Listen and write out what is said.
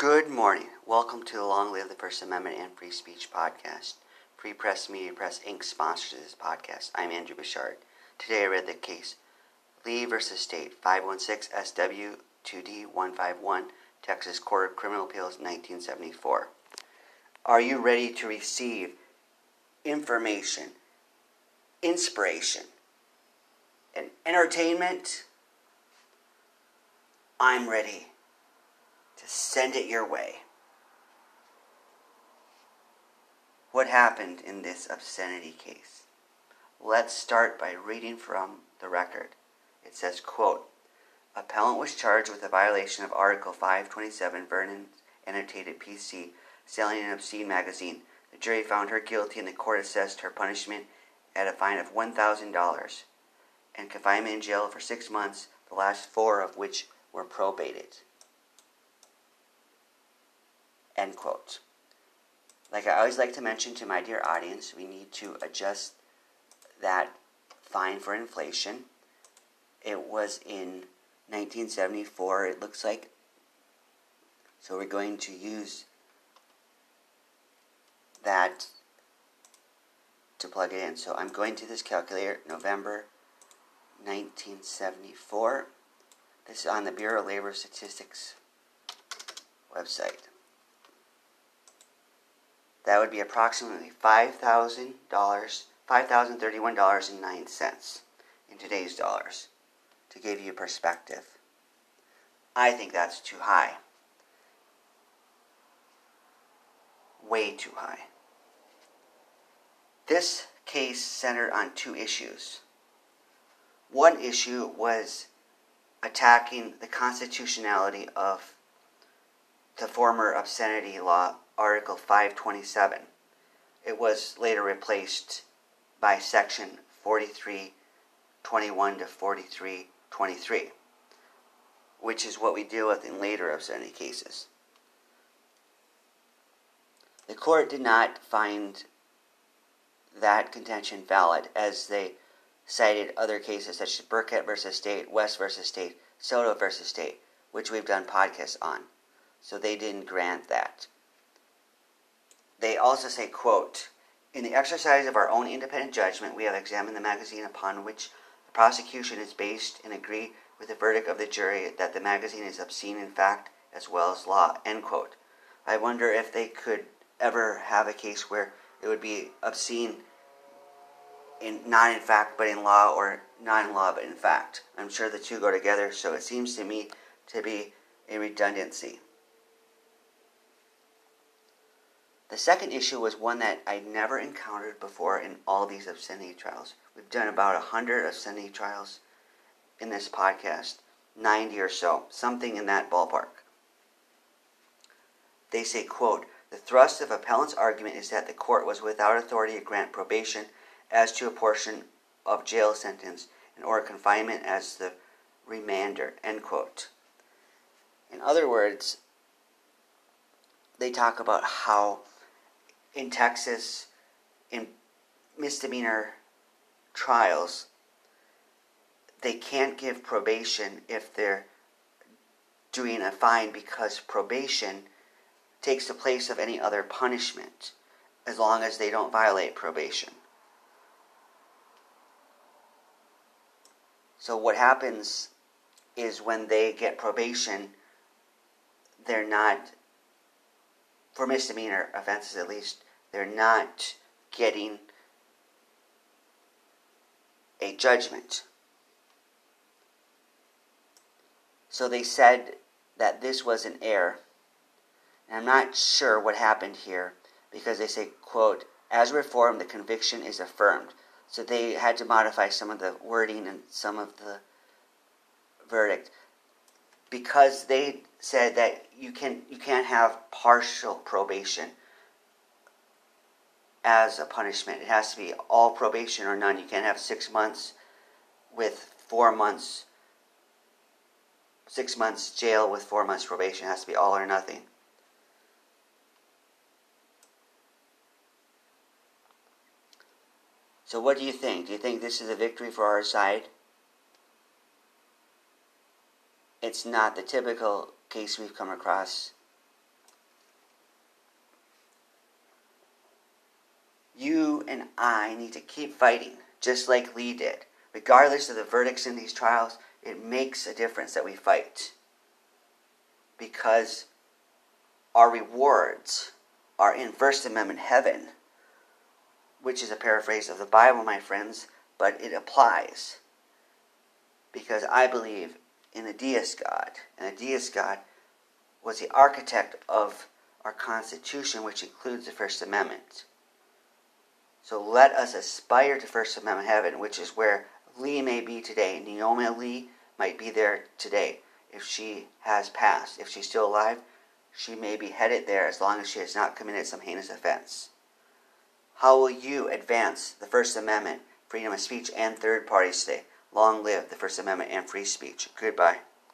Good morning. Welcome to the Long Live the First Amendment and Free Speech podcast. Free Press Media Press Inc. sponsors this podcast. I'm Andrew Bouchard. Today I read the case Lee versus State 516 SW 2D 151 Texas Court of Criminal Appeals 1974. Are you ready to receive information, inspiration, and entertainment? I'm ready send it your way. What happened in this obscenity case? Let's start by reading from the record. It says, quote, Appellant was charged with a violation of Article 527 Vernon Annotated PC, selling an obscene magazine. The jury found her guilty and the court assessed her punishment at a fine of $1,000 and confinement in jail for six months, the last four of which were probated. End quote. Like I always like to mention to my dear audience, we need to adjust that fine for inflation. It was in 1974, it looks like. So we're going to use that to plug it in. So I'm going to this calculator, November 1974. This is on the Bureau of Labor Statistics website that would be approximately $5,000, $5,031.09 in today's dollars to give you perspective. I think that's too high. Way too high. This case centered on two issues. One issue was attacking the constitutionality of the former obscenity law Article 527. It was later replaced by Section 4321 to 4323, which is what we deal with in later obscenity cases. The court did not find that contention valid as they cited other cases such as Burkett versus State, West versus State, Soto versus State, which we've done podcasts on. So they didn't grant that they also say, quote, in the exercise of our own independent judgment, we have examined the magazine upon which the prosecution is based and agree with the verdict of the jury that the magazine is obscene in fact as well as law, end quote. I wonder if they could ever have a case where it would be obscene in not in fact but in law or not in law but in fact. I'm sure the two go together, so it seems to me to be a redundancy. The second issue was one that I'd never encountered before in all these obscenity trials. We've done about 100 obscenity trials in this podcast, 90 or so, something in that ballpark. They say, quote, the thrust of appellant's argument is that the court was without authority to grant probation as to a portion of jail sentence and or confinement as the remainder, end quote. In other words, they talk about how in Texas in misdemeanor trials, they can't give probation if they're doing a fine because probation takes the place of any other punishment as long as they don't violate probation. So, what happens is when they get probation, they're not for misdemeanor offenses at least, they're not getting a judgment. So they said that this was an error. And I'm not sure what happened here because they say, quote, as reformed, the conviction is affirmed. So they had to modify some of the wording and some of the verdict because they said that you can you can't have partial probation as a punishment. It has to be all probation or none. You can't have six months with four months six months jail with four months probation. It has to be all or nothing. So what do you think? Do you think this is a victory for our side? it's not the typical case we've come across. You and I need to keep fighting, just like Lee did. Regardless of the verdicts in these trials, it makes a difference that we fight. Because our rewards are in First Amendment heaven, which is a paraphrase of the Bible, my friends, but it applies. Because I believe in a deist God, and a deist God was the architect of our Constitution, which includes the First Amendment. So let us aspire to First Amendment heaven, which is where Lee may be today. Naomi Lee might be there today if she has passed. If she's still alive, she may be headed there as long as she has not committed some heinous offense. How will you advance the First Amendment, freedom of speech, and third parties today? Long live the First Amendment and free speech. Goodbye.